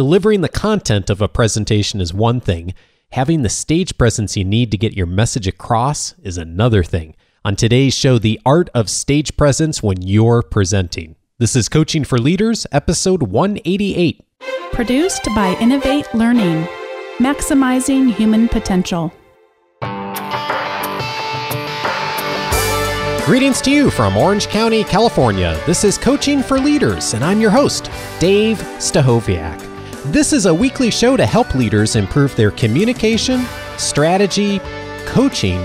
Delivering the content of a presentation is one thing, having the stage presence you need to get your message across is another thing. On today's show, the art of stage presence when you're presenting. This is Coaching for Leaders, episode 188. Produced by Innovate Learning, maximizing human potential. Greetings to you from Orange County, California. This is Coaching for Leaders, and I'm your host, Dave Stachowiak. This is a weekly show to help leaders improve their communication, strategy, coaching,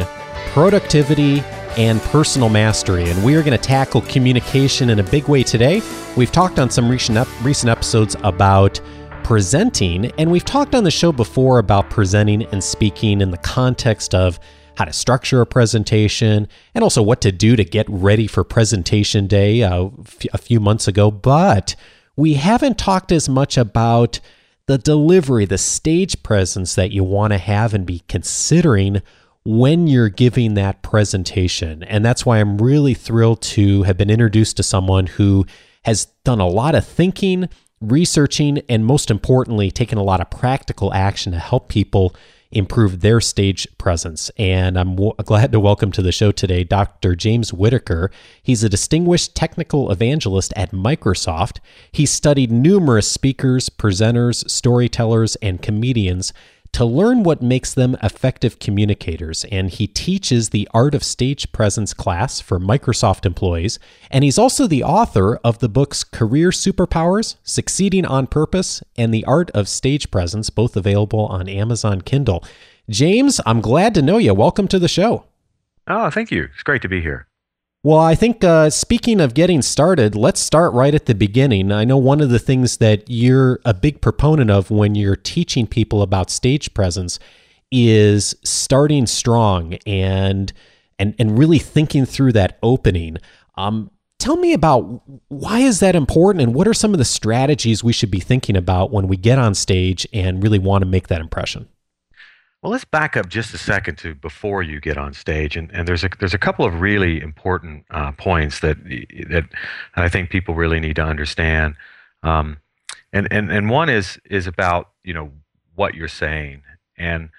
productivity, and personal mastery. And we are going to tackle communication in a big way today. We've talked on some recent, recent episodes about presenting, and we've talked on the show before about presenting and speaking in the context of how to structure a presentation and also what to do to get ready for presentation day uh, a few months ago. But we haven't talked as much about the delivery, the stage presence that you want to have and be considering when you're giving that presentation. And that's why I'm really thrilled to have been introduced to someone who has done a lot of thinking, researching, and most importantly, taken a lot of practical action to help people improve their stage presence. And I'm w- glad to welcome to the show today Dr. James Whittaker. He's a distinguished technical evangelist at Microsoft. He studied numerous speakers, presenters, storytellers, and comedians to learn what makes them effective communicators, and he teaches the Art of Stage Presence class for Microsoft employees. And he's also the author of the books Career Superpowers, Succeeding on Purpose, and The Art of Stage Presence, both available on Amazon Kindle. James, I'm glad to know you. Welcome to the show. Oh, thank you. It's great to be here. Well, I think uh, speaking of getting started, let's start right at the beginning. I know one of the things that you're a big proponent of when you're teaching people about stage presence is starting strong and and and really thinking through that opening. Um, tell me about why is that important, and what are some of the strategies we should be thinking about when we get on stage and really want to make that impression. Well, let's back up just a second to before you get on stage, and, and there's a there's a couple of really important uh, points that that I think people really need to understand, um, and and and one is is about you know what you're saying, and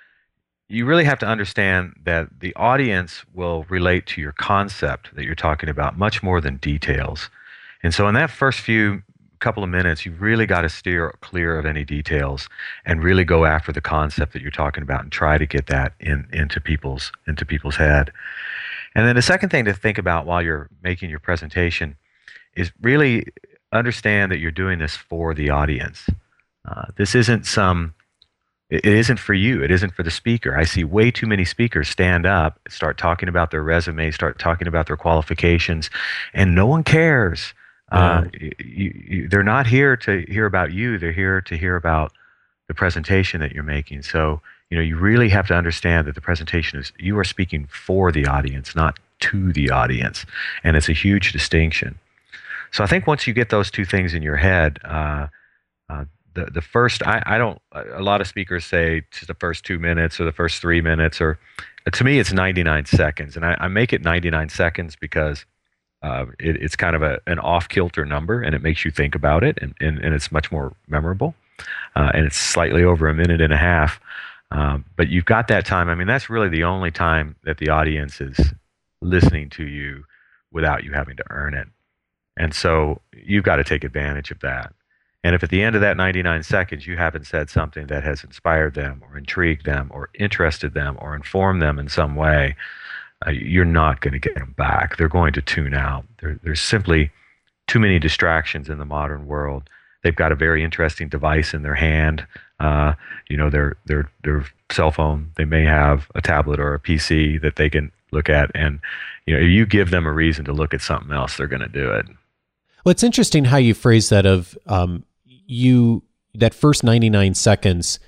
you really have to understand that the audience will relate to your concept that you're talking about much more than details, and so in that first few couple of minutes, you've really got to steer clear of any details and really go after the concept that you're talking about and try to get that in into people's into people's head. And then the second thing to think about while you're making your presentation is really understand that you're doing this for the audience. Uh, this isn't some it isn't for you. It isn't for the speaker. I see way too many speakers stand up, start talking about their resume, start talking about their qualifications, and no one cares uh, you, you, they're not here to hear about you. They're here to hear about the presentation that you're making. So, you know, you really have to understand that the presentation is you are speaking for the audience, not to the audience, and it's a huge distinction. So, I think once you get those two things in your head, uh, uh, the the first I, I don't a lot of speakers say to the first two minutes or the first three minutes or to me it's 99 seconds, and I, I make it 99 seconds because uh, it, it's kind of a, an off kilter number and it makes you think about it and, and, and it's much more memorable. Uh, and it's slightly over a minute and a half. Um, but you've got that time. I mean, that's really the only time that the audience is listening to you without you having to earn it. And so you've got to take advantage of that. And if at the end of that 99 seconds you haven't said something that has inspired them or intrigued them or interested them or informed them in some way, uh, you're not going to get them back. They're going to tune out. There, there's simply too many distractions in the modern world. They've got a very interesting device in their hand. Uh, you know, their their their cell phone. They may have a tablet or a PC that they can look at, and you know, if you give them a reason to look at something else, they're going to do it. Well, it's interesting how you phrase that. Of um, you that first 99 seconds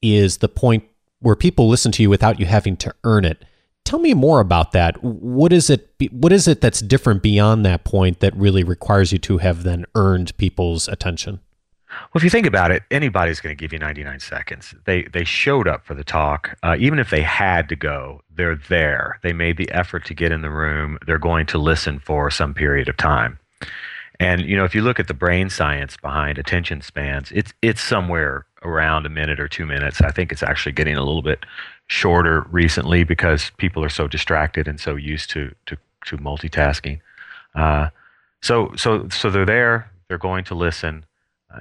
is the point where people listen to you without you having to earn it tell me more about that. What is it? What is it that's different beyond that point that really requires you to have then earned people's attention? Well, if you think about it, anybody's going to give you 99 seconds. They they showed up for the talk, uh, even if they had to go. They're there. They made the effort to get in the room. They're going to listen for some period of time, And you know, if you look at the brain science behind attention spans, it's it's somewhere around a minute or two minutes. I think it's actually getting a little bit shorter recently because people are so distracted and so used to to, to multitasking. Uh, so so so they're there. They're going to listen.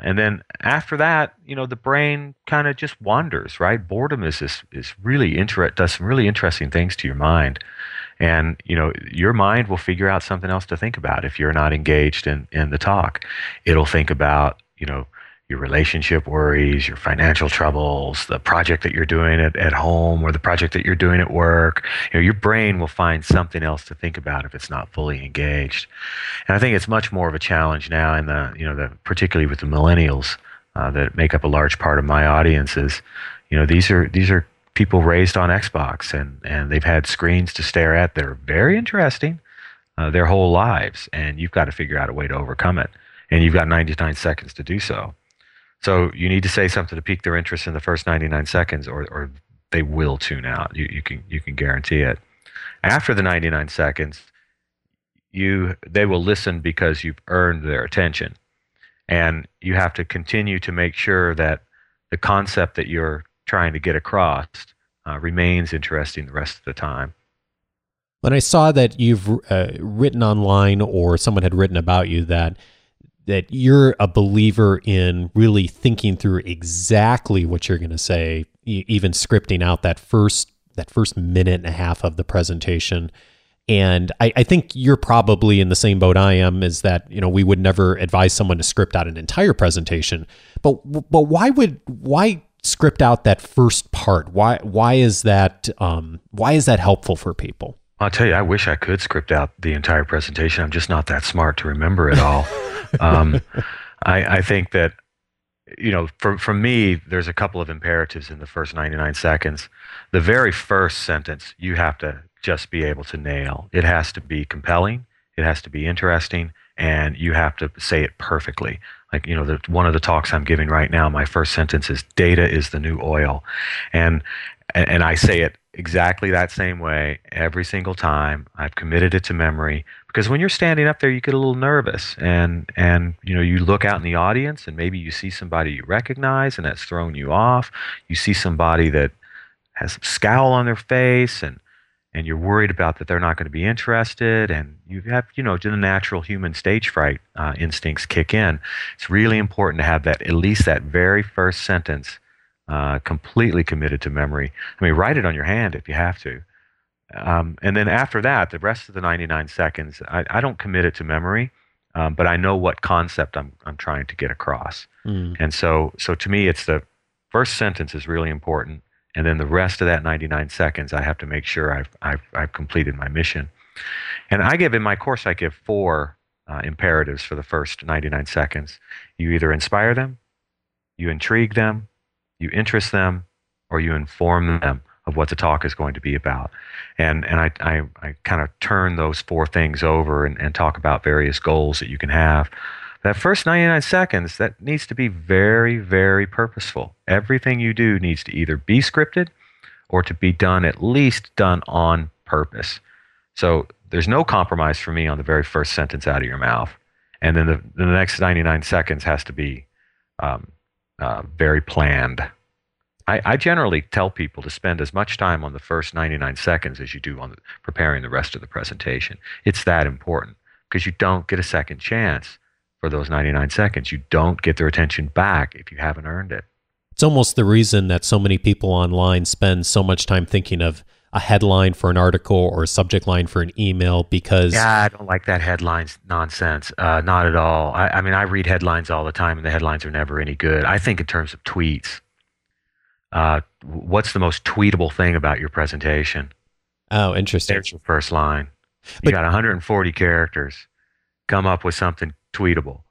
And then after that, you know, the brain kind of just wanders, right? Boredom is this is really inter- does some really interesting things to your mind. And, you know, your mind will figure out something else to think about if you're not engaged in, in the talk. It'll think about, you know, your relationship worries, your financial troubles, the project that you're doing at, at home or the project that you're doing at work. You know, your brain will find something else to think about if it's not fully engaged. And I think it's much more of a challenge now in the, you know, the, particularly with the millennials uh, that make up a large part of my audiences. You know, these are, these are people raised on Xbox and, and they've had screens to stare at that are very interesting uh, their whole lives. And you've got to figure out a way to overcome it. And you've got 99 seconds to do so. So you need to say something to pique their interest in the first 99 seconds, or, or they will tune out. You, you can you can guarantee it. After the 99 seconds, you they will listen because you've earned their attention, and you have to continue to make sure that the concept that you're trying to get across uh, remains interesting the rest of the time. When I saw that you've uh, written online, or someone had written about you that that you're a believer in really thinking through exactly what you're going to say, even scripting out that first that first minute and a half of the presentation. And I, I, think you're probably in the same boat I am. Is that you know we would never advise someone to script out an entire presentation, but but why would why script out that first part? Why why is that um, why is that helpful for people? I'll tell you, I wish I could script out the entire presentation. I'm just not that smart to remember it all. um, I, I, think that, you know, for, for me, there's a couple of imperatives in the first 99 seconds. The very first sentence, you have to just be able to nail. It has to be compelling, it has to be interesting, and you have to say it perfectly. Like, you know, the, one of the talks I'm giving right now, my first sentence is data is the new oil. And, and I say it exactly that same way every single time. I've committed it to memory because when you're standing up there, you get a little nervous, and and you know you look out in the audience, and maybe you see somebody you recognize, and that's thrown you off. You see somebody that has a scowl on their face, and and you're worried about that they're not going to be interested, and you have you know the natural human stage fright uh, instincts kick in. It's really important to have that at least that very first sentence uh, completely committed to memory. I mean, write it on your hand if you have to. Um, and then after that, the rest of the 99 seconds, I, I don't commit it to memory, um, but I know what concept I'm, I'm trying to get across. Mm. And so, so to me, it's the first sentence is really important. And then the rest of that 99 seconds, I have to make sure I've, I've, I've completed my mission. And I give in my course, I give four uh, imperatives for the first 99 seconds. You either inspire them, you intrigue them, you interest them or you inform them of what the talk is going to be about. And, and I, I, I kind of turn those four things over and, and talk about various goals that you can have. That first 99 seconds, that needs to be very, very purposeful. Everything you do needs to either be scripted or to be done, at least done on purpose. So there's no compromise for me on the very first sentence out of your mouth. And then the, the next 99 seconds has to be um, uh, very planned. I, I, generally tell people to spend as much time on the first 99 seconds as you do on the, preparing the rest of the presentation. It's that important because you don't get a second chance for those 99 seconds. You don't get their attention back if you haven't earned it. It's almost the reason that so many people online spend so much time thinking of a headline for an article or a subject line for an email because yeah i don't like that headlines nonsense uh, not at all. I, I, mean i read headlines all the time and the headlines are never any good. I think in terms of tweets uh, what's the most tweetable thing about your presentation? Oh interesting. There's your first line. You but, got 140 characters come up with something tweetable.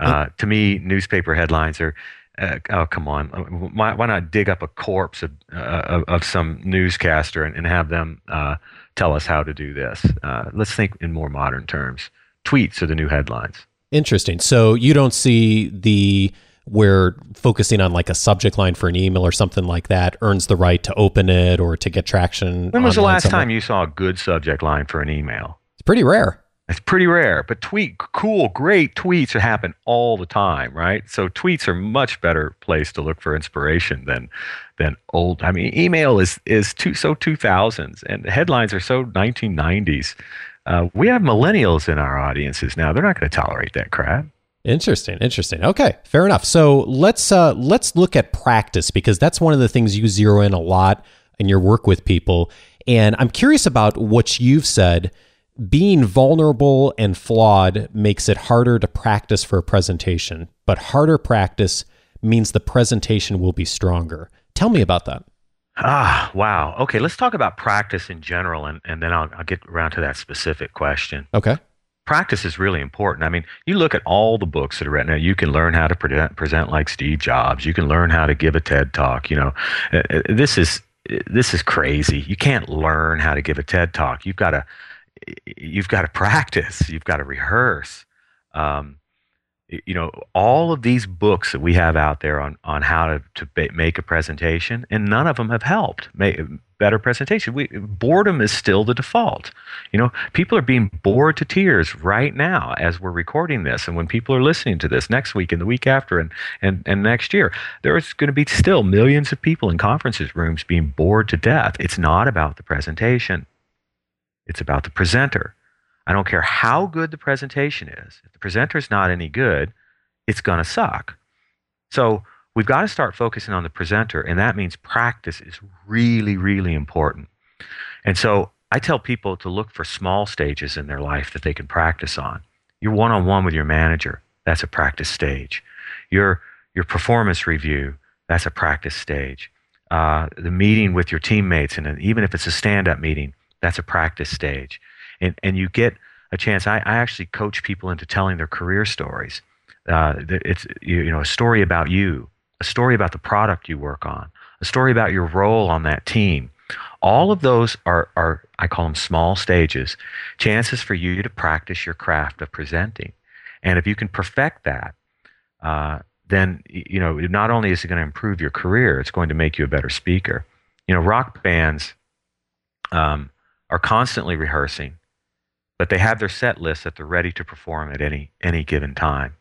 Uh, to me newspaper headlines are uh, oh come on. Why, why, not dig up a corpse of, uh, of, some newscaster and, and have them uh, tell us how to do this? Uh, let's think in more modern terms. Tweets are the new headlines. Interesting. So you don't see the where focusing on like a subject line for an email or something like that earns the right to open it or to get traction when was the last somewhere? time you saw a good subject line for an email? It's pretty rare It's pretty rare, but tweet, cool, great tweets happen all the time, right? So tweets are much better place to look for inspiration than than old. I mean, email is is too, so 2000s, and headlines are so 1990s. Uh, we have millennials in our audiences now. They're not going to tolerate that crap. Interesting, interesting. Okay, fair enough. So let's uh, let's look at practice because that's one of the things you zero in a lot in your work with people. And I'm curious about what you've said being vulnerable and flawed makes it harder to practice for a presentation, but harder practice means the presentation will be stronger. Tell me about that. Ah, wow. Okay, let's talk about practice in general, and, and then I'll, I'll get around to that specific question. Okay. Practice is really important. I mean, you look at all the books that are written. You can learn how to present, present like Steve Jobs. You can learn how to give a TED talk. You know, uh, uh, this is this is crazy. You can't learn how to give a TED talk. You've got to you've got to practice, you've got to rehearse. Um, you know, all of these books that we have out there on, on how to, to make a presentation, and none of them have helped make better presentation. We, boredom is still the default. You know, people are being bored to tears right now as we're recording this. And when people are listening to this next week and the week after and, and, and next year, there's going to be still millions of people in conferences rooms being bored to death. It's not about the presentation. It's about the presenter. I don't care how good the presentation is. If the presenter is not any good, it's going to suck. So we've got to start focusing on the presenter, and that means practice is really, really important. And so I tell people to look for small stages in their life that they can practice on. You're one on one with your manager, that's a practice stage. Your, your performance review, that's a practice stage. Uh, the meeting with your teammates, and even if it's a stand up meeting, that's a practice stage. And, and you get a chance. I, I actually coach people into telling their career stories. Uh, it's you, know a story about you, a story about the product you work on, a story about your role on that team. All of those are, are I call them small stages, chances for you to practice your craft of presenting. And if you can perfect that, uh, then you know not only is it going to improve your career, it's going to make you a better speaker. You know, rock bands um, are constantly rehearsing, but they have their set list that they're ready to perform at any any given time,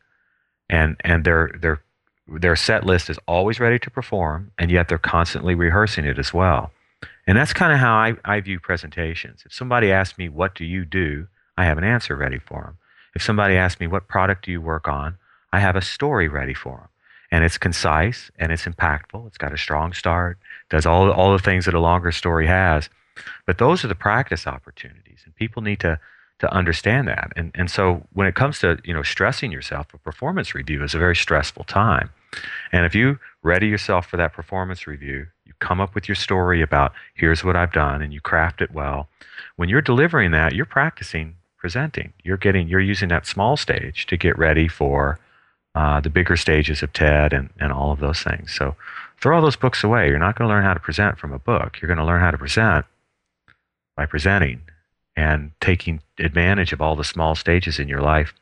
and and their their their set list is always ready to perform, and yet they're constantly rehearsing it as well. And that's kind of how I, I view presentations. If somebody asks me, What do you do? I have an answer ready for them. If somebody asks me, What product do you work on? I have a story ready for them. And it's concise and it's impactful. It's got a strong start, does all, all the things that a longer story has. But those are the practice opportunities, and people need to to understand that. And and so when it comes to you know stressing yourself, a performance review is a very stressful time. And if you ready yourself for that performance review, you come up with your story about here's what I've done, and you craft it well. When you're delivering that, you're practicing presenting. You're getting you're using that small stage to get ready for uh, the bigger stages of TED and, and all of those things. So throw all those books away. You're not going to learn how to present from a book. You're going to learn how to present by presenting and taking advantage of all the small stages in your life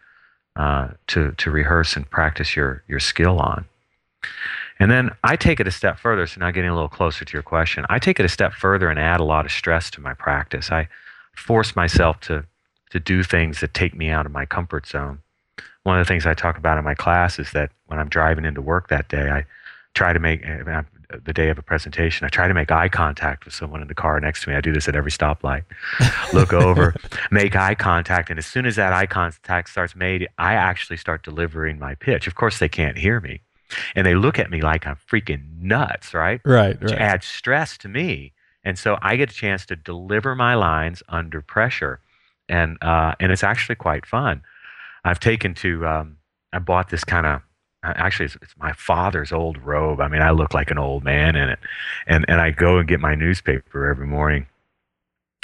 uh, to, to rehearse and practice your, your skill on. And then I take it a step further, so now getting a little closer to your question. I take it a step further and add a lot of stress to my practice. I force myself to, to do things that take me out of my comfort zone. One of the things I talk about in my class is that when I'm driving into work that day, I try to make, the day of a presentation, I try to make eye contact with someone in the car next to me. I do this at every stoplight. Look over, make eye contact, and as soon as that eye contact starts made, I actually start delivering my pitch. Of course, they can't hear me, and they look at me like I'm freaking nuts, right? Right. Which right. adds stress to me, and so I get a chance to deliver my lines under pressure, and uh, and it's actually quite fun. I've taken to um, I bought this kind of actually it's, it's, my father's old robe. I mean, I look like an old man in it, and and I go and get my newspaper every morning.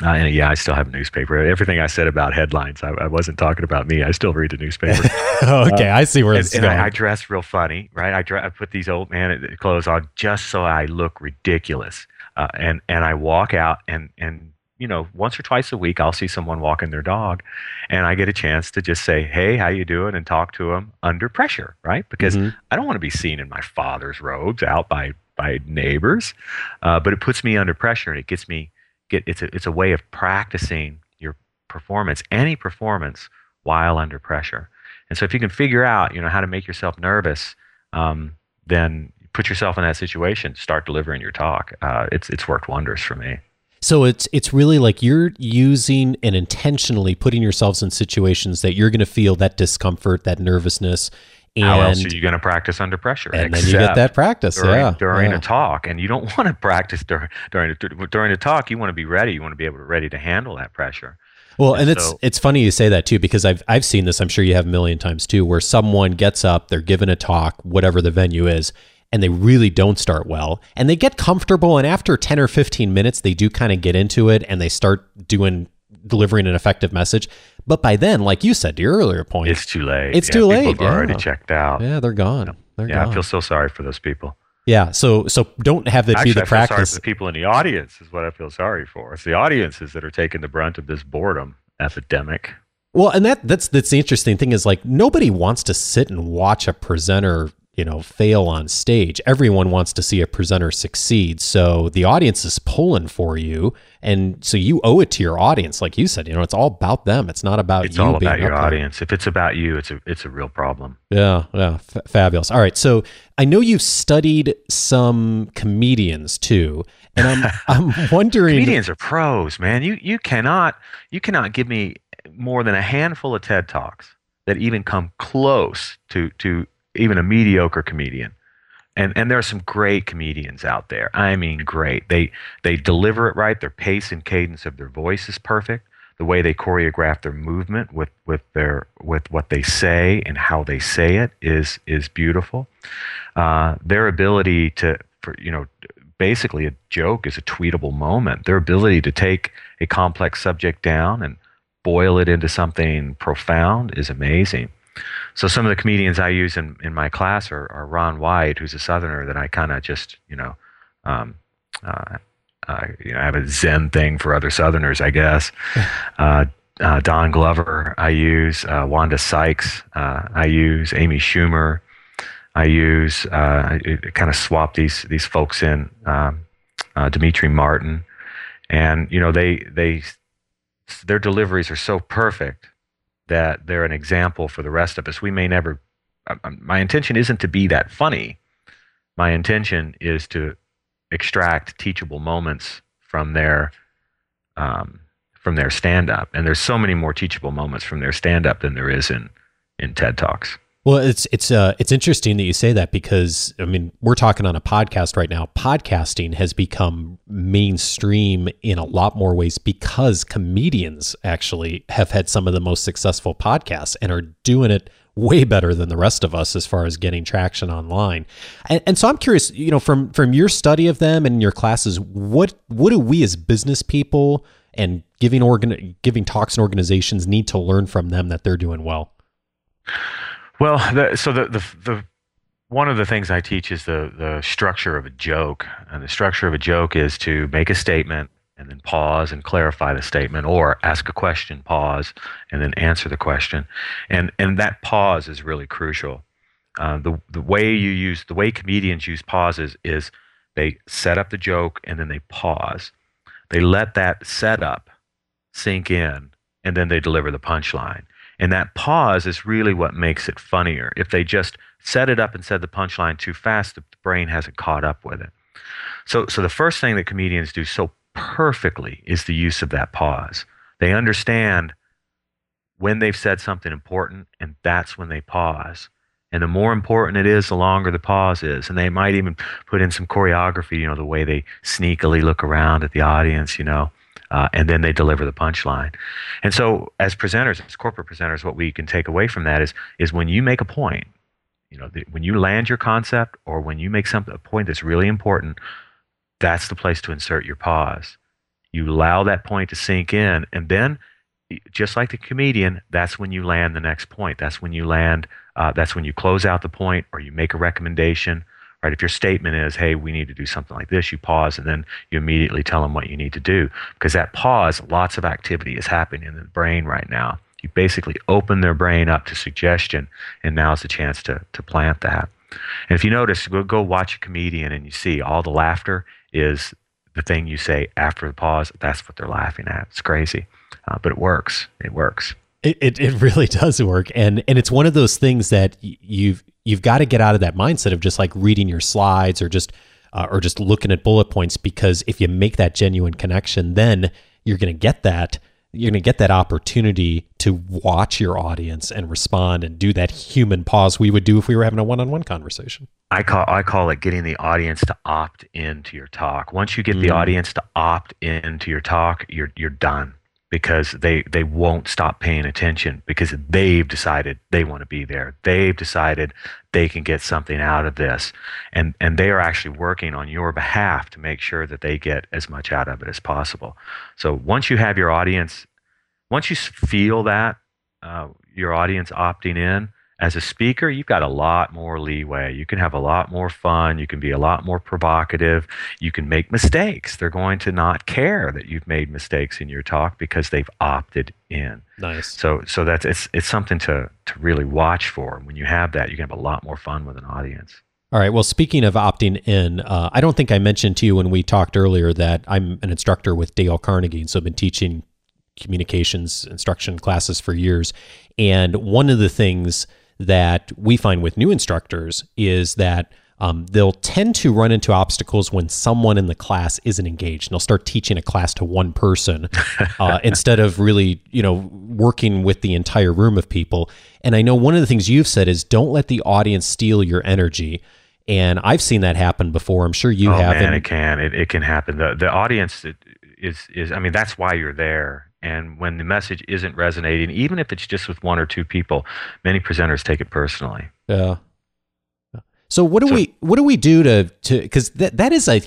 Uh, and yeah, I still have a newspaper. Everything I said about headlines, I, I wasn't talking about me. I still read the newspaper. okay, uh, I see where it's and, going. And I, I, dress real funny, right? I, dress, I put these old man clothes on just so I look ridiculous, uh, and and I walk out and and you know, once or twice a week, I'll see someone walking their dog, and I get a chance to just say, "Hey, how you doing?" and talk to them under pressure, right? Because mm-hmm. I don't want to be seen in my father's robes out by by neighbors, uh, but it puts me under pressure and it gets me get it's a it's a way of practicing your performance, any performance, while under pressure. And so if you can figure out, you know, how to make yourself nervous, um, then put yourself in that situation, start delivering your talk. Uh, it's it's worked wonders for me. So it's it's really like you're using and intentionally putting yourselves in situations that you're going to feel that discomfort, that nervousness. And, How else are you going to practice under pressure? And then you get that practice, during, yeah, during yeah. a talk. And you don't want to practice during during a, during a talk. You want to be ready. You want to be able to ready to handle that pressure. Well, and, and it's it's funny you say that too because I've I've seen this. I'm sure you have a million times too, where someone gets up, they're given a talk, whatever the venue is, and they really don't start well, and they get comfortable, and after 10 or 15 minutes, they do kind of get into it, and they start doing delivering an effective message. But by then, like you said to your earlier point, it's too late. It's yeah, too late. People yeah. already checked out. Yeah, they're gone. They're yeah, gone. I feel so sorry for those people. Yeah, so so don't have that Actually, be the I feel practice. Sorry for the people in the audience is what I feel sorry for. It's the audiences that are taking the brunt of this boredom epidemic. Well, and that that's that's the interesting thing is like nobody wants to sit and watch a presenter, you know, fail on stage. Everyone wants to see a presenter succeed. So the audience is pulling for you, and so you owe it to your audience, like you said. You know, it's all about them. It's not about it's you. all being about your up there. audience. If it's about you, it's a it's a real problem. Yeah, yeah, F- fabulous. All right, so I know you've studied some comedians too, and I'm I'm wondering. Comedians are pros, man. You you cannot you cannot give me more than a handful of TED talks that even come close to to even a mediocre comedian. And and there are some great comedians out there. I mean, great. They they deliver it right. Their pace and cadence of their voice is perfect. The way they choreograph their movement with with their with what they say and how they say it is is beautiful. Uh, their ability to for you know basically a joke is a tweetable moment. Their ability to take a complex subject down and boil it into something profound is amazing. So some of the comedians I use in, in my class are, are Ron White, who's a Southerner that I kind of just, you know, um, uh, uh, you know, I have a Zen thing for other Southerners, I guess. Uh, uh, Don Glover, I use uh, Wanda Sykes, uh, I use Amy Schumer, I use uh, I kind of swap these these folks in, um, Demetri Martin, and you know they they their deliveries are so perfect that they're an example for the rest of us. We may never. My intention isn't to be that funny. My intention is to extract teachable moments from their um, from their stand up, and there's so many more teachable moments from their stand up than there is in in TED talks. Well, it's it's uh it's interesting that you say that because I mean we're talking on a podcast right now. Podcasting has become mainstream in a lot more ways because comedians actually have had some of the most successful podcasts and are doing it way better than the rest of us as far as getting traction online. And, and so I'm curious, you know, from from your study of them and your classes, what what do we as business people and giving organ giving talks and organizations need to learn from them that they're doing well? Well, the, so the, the the one of the things I teach is the the structure of a joke, and the structure of a joke is to make a statement and then pause and clarify the statement, or ask a question, pause, and then answer the question, and and that pause is really crucial. Uh, the the way you use the way comedians use pauses is they set up the joke and then they pause, they let that setup sink in, and then they deliver the punchline. And that pause is really what makes it funnier. If they just set it up and said the punchline too fast, the brain hasn't caught up with it. So, so the first thing that comedians do so perfectly is the use of that pause. They understand when they've said something important, and that's when they pause. And the more important it is, the longer the pause is. And they might even put in some choreography, you know, the way they sneakily look around at the audience, you know, uh, and then they deliver the punchline. And so, as presenters, as corporate presenters, what we can take away from that is is when you make a point, you know, the, when you land your concept or when you make something a point that's really important, that's the place to insert your pause. You allow that point to sink in, and then, just like the comedian, that's when you land the next point. That's when you land. Uh, that's when you close out the point, or you make a recommendation right? If your statement is, hey, we need to do something like this, you pause and then you immediately tell them what you need to do. Because that pause, lots of activity is happening in the brain right now. You basically open their brain up to suggestion, and now's the chance to, to plant that. And if you notice, go, go watch a comedian and you see all the laughter is the thing you say after the pause, that's what they're laughing at. It's crazy, uh, but it works. It works. It, it, it really does work, and and it's one of those things that you've you've got to get out of that mindset of just like reading your slides or just uh, or just looking at bullet points because if you make that genuine connection, then you're going to get that you're going to get that opportunity to watch your audience and respond and do that human pause we would do if we were having a one-on-one conversation. I call I call it getting the audience to opt into your talk. Once you get mm. the audience to opt into your talk, you're you're done because they they won't stop paying attention because they've decided they want to be there. They've decided they can get something out of this, and and they are actually working on your behalf to make sure that they get as much out of it as possible. So once you have your audience, once you feel that uh, your audience opting in, as a speaker, you've got a lot more leeway. You can have a lot more fun. You can be a lot more provocative. You can make mistakes. They're going to not care that you've made mistakes in your talk because they've opted in. Nice. So, so that's it's it's something to to really watch for. When you have that, you can have a lot more fun with an audience. All right. Well, speaking of opting in, uh, I don't think I mentioned to you when we talked earlier that I'm an instructor with Dale Carnegie, and so I've been teaching communications instruction classes for years. And one of the things that we find with new instructors is that um, they'll tend to run into obstacles when someone in the class isn't engaged. And they'll start teaching a class to one person uh, instead of really, you know, working with the entire room of people. And I know one of the things you've said is don't let the audience steal your energy. And I've seen that happen before. I'm sure you oh, have. Man, it can. It, it can happen. The the audience is is. I mean, that's why you're there and when the message isn't resonating, even if it's just with one or two people, many presenters take it personally. Yeah. So what do so, we what do we do to to because that that is a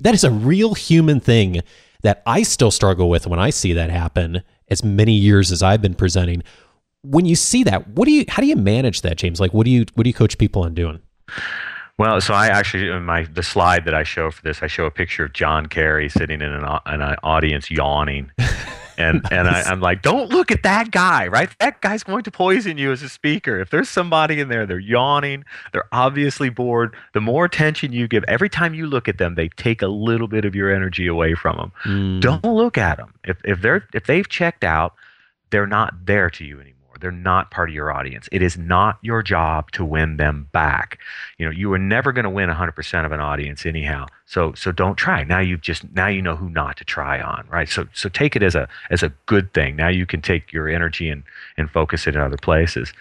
that is a real human thing that I still struggle with when I see that happen as many years as I've been presenting. When you see that, what do you how do you manage that, James? Like what do you what do you coach people on doing? Well, so I actually in my the slide that I show for this, I show a picture of John Kerry sitting in an, an audience yawning. And nice. and I, am like, don't look at that guy, right? That guy's going to poison you as a speaker. If there's somebody in there, they're yawning, they're obviously bored. The more attention you give, every time you look at them, they take a little bit of your energy away from them. Mm. Don't look at them. If if they're if they've checked out, they're not there to you anymore. They're not part of your audience. It is not your job to win them back. You know, you are never going to win 100% of an audience anyhow. So so don't try. Now you've just now you know who not to try on, right? So so take it as a as a good thing. Now you can take your energy and and focus it in other places.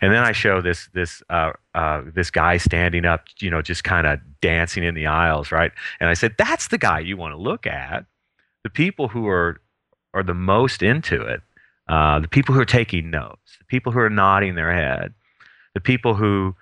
And then I show this this uh, uh, this guy standing up, you know, just kind of dancing in the aisles, right? And I said, that's the guy you want to look at. The people who are are the most into it uh, the people who are taking notes, the people who are nodding their head, the people who,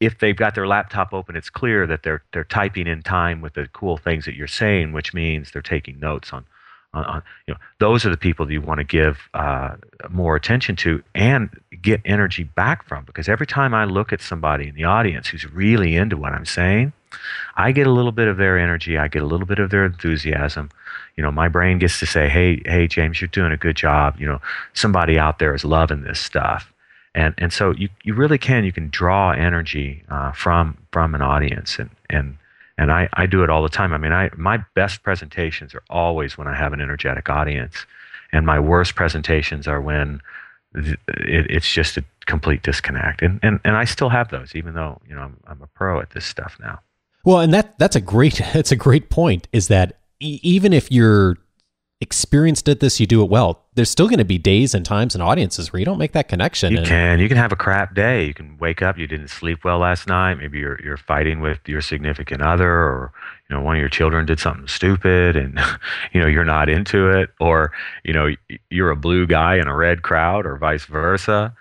if they've got their laptop open, it's clear that they're they're typing in time with the cool things that you're saying, which means they're taking notes on. On, on you know, those are the people that you want to give uh, more attention to and get energy back from. Because every time I look at somebody in the audience who's really into what I'm saying, I get a little bit of their energy, I get a little bit of their enthusiasm. You know, my brain gets to say, "Hey, hey, James, you're doing a good job. You know, somebody out there is loving this stuff." And and so you you really can you can draw energy uh, from from an audience and and and I, I do it all the time. I mean, I my best presentations are always when I have an energetic audience, and my worst presentations are when it, it's just a complete disconnect. And, and and I still have those, even though you know I'm, I'm a pro at this stuff now. Well, and that that's a great that's a great point. Is that e- even if you're experienced at this, you do it well. There's still going to be days and times and audiences where you don't make that connection. You and, can. You can have a crap day. You can wake up. You didn't sleep well last night. Maybe you're you're fighting with your significant other, or you know one of your children did something stupid, and you know you're not into it, or you know you're a blue guy in a red crowd, or vice versa.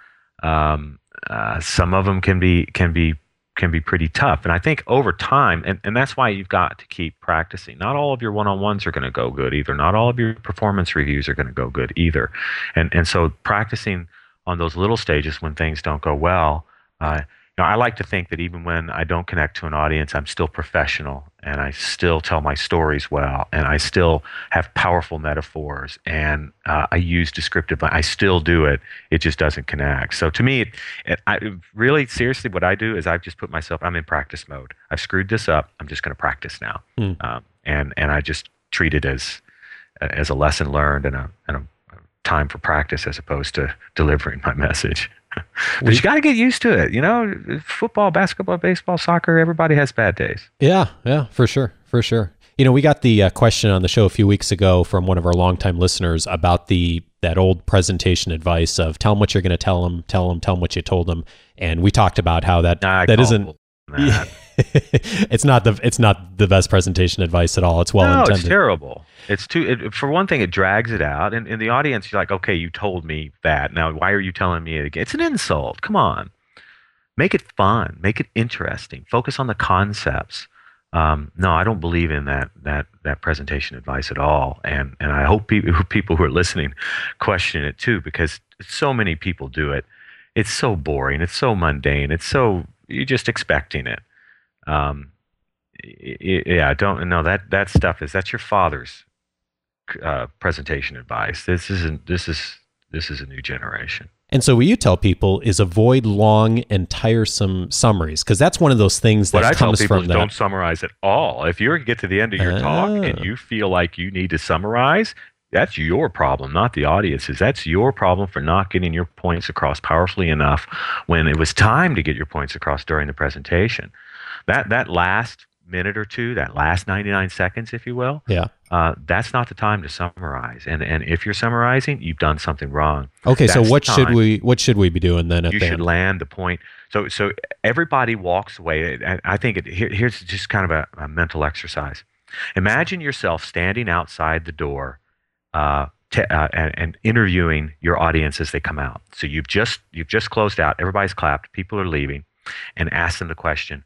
Um, uh, some of them can be can be can be pretty tough. And I think over time, and, and that's why you've got to keep practicing. Not all of your one on ones are going to go good either. Not all of your performance reviews are going to go good either. And, and so practicing on those little stages when things don't go well, uh, know, I like to think that even when I don't connect to an audience, I'm still professional and I still tell my stories well and I still have powerful metaphors and uh, I use descriptive. I still do it. It just doesn't connect. So to me, it, it, I, really seriously, what I do is I've just put myself. I'm in practice mode. I've screwed this up. I'm just going to practice now, mm. um, and and I just treat it as as a lesson learned and a, and a time for practice as opposed to delivering my message. But you got to get used to it. You know, football, basketball, baseball, soccer, everybody has bad days. Yeah, yeah, for sure, for sure. You know, we got the uh, question on the show a few weeks ago from one of our longtime listeners about the that old presentation advice of tell them what you're going to tell them, tell them, tell them what you told them, and we talked about how that I that isn't. that. it's not the it's not the best presentation advice at all. It's well no, intended. it's terrible. It's too. It, for one thing, it drags it out, and in the audience, you're like, okay, you told me that. Now, why are you telling me it again? It's an insult. Come on, make it fun, make it interesting. Focus on the concepts. Um, no, I don't believe in that that that presentation advice at all, and and I hope people people who are listening question it too, because so many people do it. It's so boring. It's so mundane. It's so you're just expecting it. Um, yeah, I don't know that that stuff is that's your father's uh, presentation advice. This isn't. This is this is a new generation. And so, what you tell people is avoid long and tiresome summaries because that's one of those things that what I comes from that. don't summarize at all. If you get to the end of your talk and Oh. you feel like you need to summarize, that's your problem, not the audience's. That's your problem for not getting your points across powerfully enough when it was time to get your points across during the presentation. That that last minute or two, that last 99 seconds, if you will, Yeah. uh, that's not the time to summarize. And and if you're summarizing, you've done something wrong. Okay. So, what should we what should we be doing then? At you the should end? land the point. So so everybody walks away. I, I think it, here, here's just kind of a, a mental exercise. Imagine yourself standing outside the door. Uh, te- uh, and, and interviewing your audience as they come out. So you've just you've just closed out. Everybody's clapped. People are leaving, and ask them the question: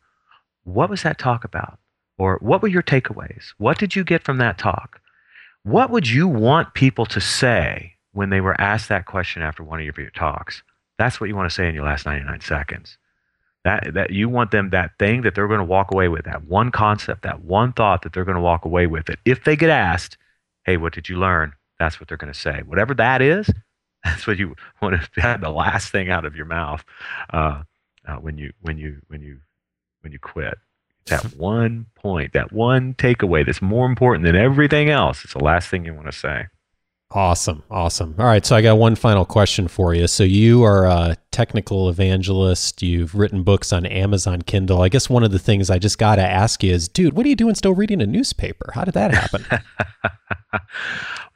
What was that talk about? Or what were your takeaways? What did you get from that talk? What would you want people to say when they were asked that question after one of your, your talks? That's what you want to say in your last 99 seconds. That, that you want them that thing that they're going to walk away with, that one concept, that one thought that they're going to walk away with. That if they get asked, hey, what did you learn? That's what they're going to say. Whatever that is, that's what you want to have the last thing out of your mouth uh, uh, when you when you when you when you quit. That one point, that one takeaway that's more important than everything else. It's the last thing you want to say. Awesome. Awesome. All right. So I got one final question for you. So you are a technical evangelist. You've written books on Amazon Kindle. I guess one of the things I just got to ask you is, dude, what are you doing still reading a newspaper? How did that happen?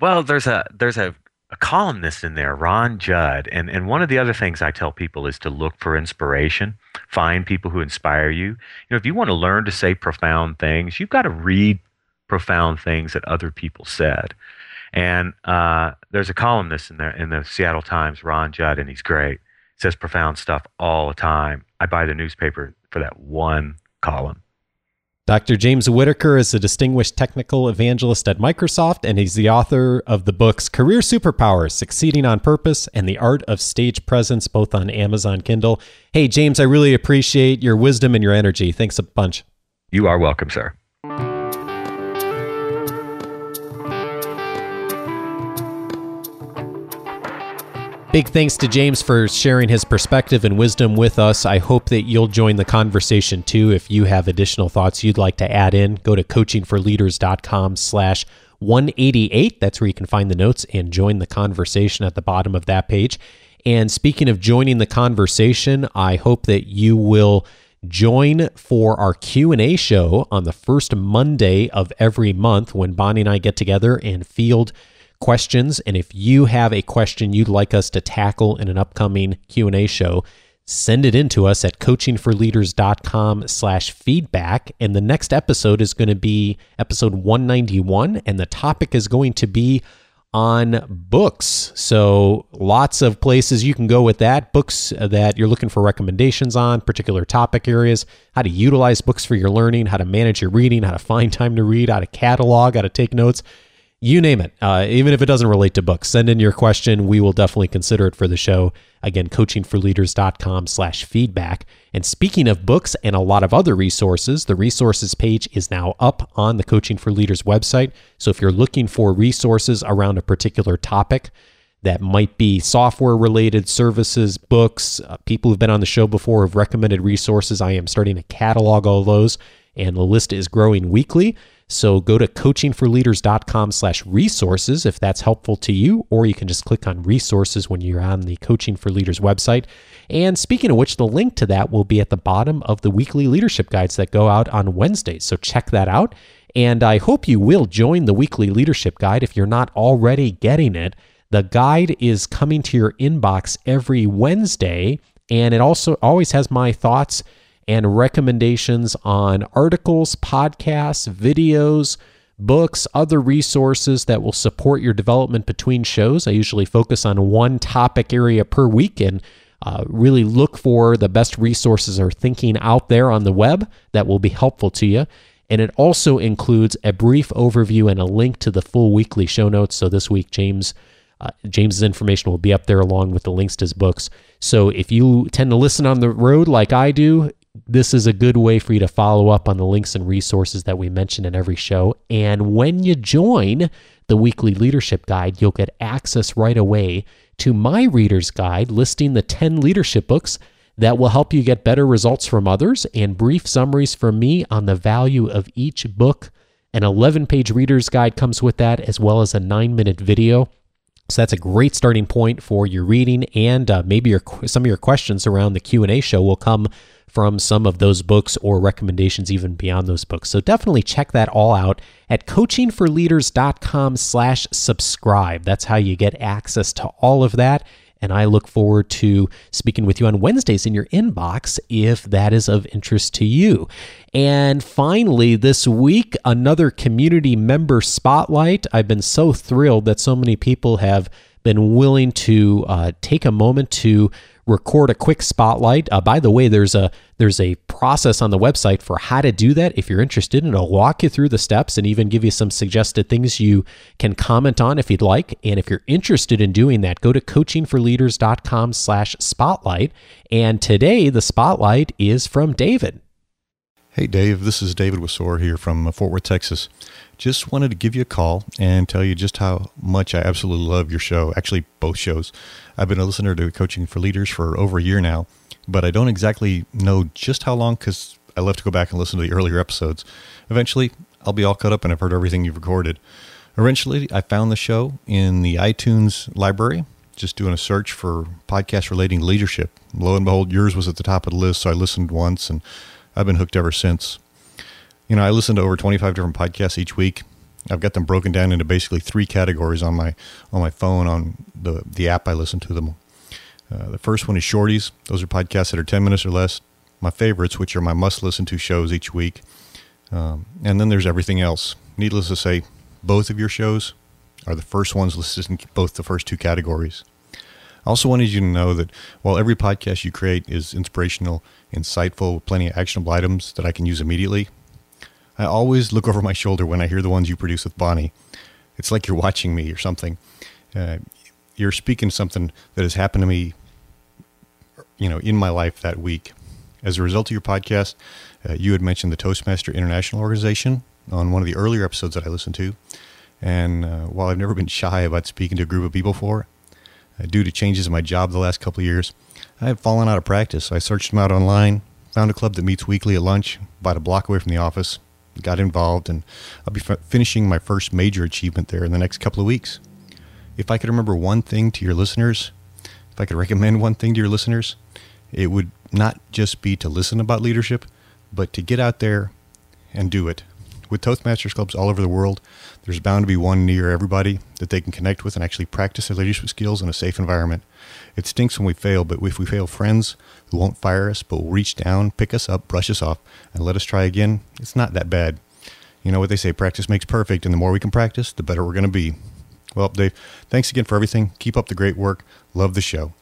well, there's a there's a, a columnist in there, Ron Judd, and and one of the other things I tell people is to look for inspiration, find people who inspire you. You know, if you want to learn to say profound things, you've got to read profound things that other people said. And uh, there's a columnist in there in the Seattle Times, Ron Judd, and he's great. He says profound stuff all the time. I buy the newspaper for that one column. Dr. James Whittaker is a distinguished technical evangelist at Microsoft, and he's the author of the books Career Superpowers Succeeding on Purpose and The Art of Stage Presence, both on Amazon Kindle. Hey, James, I really appreciate your wisdom and your energy. Thanks a bunch. You are welcome, sir. Big thanks to James for sharing his perspective and wisdom with us. I hope that you'll join the conversation too. If you have additional thoughts you'd like to add in, go to coachingforleaders.com slash 188. That's where you can find the notes and join the conversation at the bottom of that page. And speaking of joining the conversation, I hope that you will join for our Q&A show on the first Monday of every month when Bonnie and I get together and field questions and if you have a question you'd like us to tackle in an upcoming q&a show send it in to us at coachingforleaders.com slash feedback. And the next episode is going to be episode 191 and the topic is going to be on books. So lots of places you can go with that books that you're looking for recommendations on particular topic areas how to utilize books for your learning how to manage your reading how to find time to read how to catalog how to take notes you name it. Uh, even if it doesn't relate to books, send in your question. We will definitely consider it for the show. Again, coachingforleaders.com slash feedback. And speaking of books and a lot of other resources, the resources page is now up on the Coaching for Leaders website. So if you're looking for resources around a particular topic, that might be software related services, books. Uh, people who've been on the show before have recommended resources. I am starting to catalog all those and the list is growing weekly. So go to coachingforleaders.com slash resources if that's helpful to you, or you can just click on resources when you're on the Coaching for Leaders website. And speaking of which, the link to that will be at the bottom of the weekly leadership guides that go out on Wednesdays. So check that out. And I hope you will join the weekly leadership guide if you're not already getting it. The guide is coming to your inbox every Wednesday, and it also always has my thoughts and recommendations on articles, podcasts, videos, books, other resources that will support your development between shows. I usually focus on one topic area per week and uh, really look for the best resources or thinking out there on the web that will be helpful to you. And it also includes a brief overview and a link to the full weekly show notes. So this week, James. Uh, James's information will be up there along with the links to his books. So if you tend to listen on the road like I do, this is a good way for you to follow up on the links and resources that we mention in every show. And when you join the weekly leadership guide, you'll get access right away to my reader's guide listing the 10 leadership books that will help you get better results from others and brief summaries from me on the value of each book. An 11 page reader's guide comes with that, as well as a nine minute video. So that's a great starting point for your reading, and uh, maybe your, some of your questions around the Q and A show will come from some of those books or recommendations even beyond those books. So definitely check that all out at coachingforleaders.com slash subscribe. That's how you get access to all of that. And I look forward to speaking with you on Wednesdays in your inbox if that is of interest to you. And finally, this week, another community member spotlight. I've been so thrilled that so many people have been willing to uh, take a moment to record a quick spotlight. Uh, by the way, there's a there's a process on the website for how to do that. If you're interested, and it'll walk you through the steps and even give you some suggested things you can comment on if you'd like. And if you're interested in doing that, go to coachingforleaders.com/slash/spotlight. And today the spotlight is from David. Hey Dave, this is David Wasor here from uh, Fort Worth, Texas. Just wanted to give you a call and tell you just how much I absolutely love your show. Actually, both shows. I've been a listener to Coaching for Leaders for over a year now, but I don't exactly know just how long because I love to go back and listen to the earlier episodes. Eventually, I'll be all caught up and I've heard everything you've recorded. Eventually, I found the show in the iTunes library, just doing a search for podcasts relating to leadership. Lo and behold, yours was at the top of the list, so I listened once and I've been hooked ever since. You know, I listen to over 25 different podcasts each week. I've got them broken down into basically three categories on my on my phone on the the app I listen to them. Uh, the first one is shorties. Those are podcasts that are 10 minutes or less. My favorites, which are my must listen to shows each week. Um, and then there's everything else. Needless to say, both of your shows are the first ones listed in both the first two categories. I also wanted you to know that while every podcast you create is inspirational, insightful, plenty of actionable items that I can use immediately, I always look over my shoulder when I hear the ones you produce with Bonnie. It's like you're watching me or something. Uh, you're speaking something that has happened to me, you know, in my life that week. As a result of your podcast, uh, you had mentioned the Toastmaster International Organization on one of the earlier episodes that I listened to. And uh, while I've never been shy about speaking to a group of people before, uh, due to changes in my job the last couple of years, I have fallen out of practice. I searched them out online, found a club that meets weekly at lunch about a block away from the office, got involved, and I'll be f- finishing my first major achievement there in the next couple of weeks. If I could remember one thing to your listeners, if I could recommend one thing to your listeners, it would not just be to listen about leadership, but to get out there and do it. With Toastmasters clubs all over the world, there's bound to be one near everybody that they can connect with and actually practice their leadership skills in a safe environment. It stinks when we fail, but if we fail friends who won't fire us but will reach down, pick us up, brush us off, and let us try again, it's not that bad. You know what they say practice makes perfect, and the more we can practice, the better we're going to be. Well, Dave, thanks again for everything. Keep up the great work. Love the show.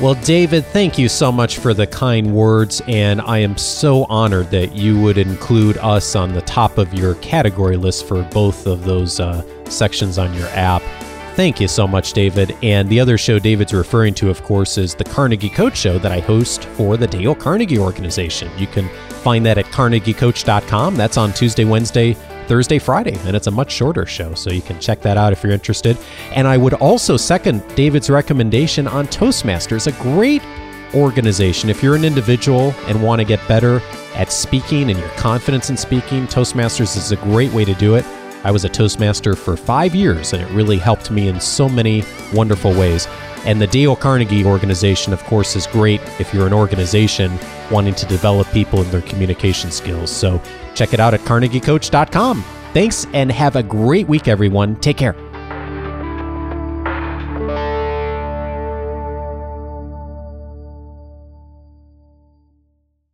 Well, David, thank you so much for the kind words, and I am so honored that you would include us on the top of your category list for both of those uh, sections on your app. Thank you so much, David. And the other show David's referring to, of course, is the Carnegie Coach Show that I host for the Dale Carnegie Organization. You can find that at carnegiecoach.com. That's on Tuesday, Wednesday, Thursday, Friday, and it's a much shorter show, so you can check that out if you're interested. And I would also second David's recommendation on Toastmasters, a great organization. If you're an individual and want to get better at speaking and your confidence in speaking, Toastmasters is a great way to do it. I was a Toastmaster for five years, and it really helped me in so many wonderful ways. And the Dale Carnegie organization, of course, is great if you're an organization wanting to develop people in their communication skills. So check it out at carnegiecoach.com. Thanks and have a great week, everyone. Take care.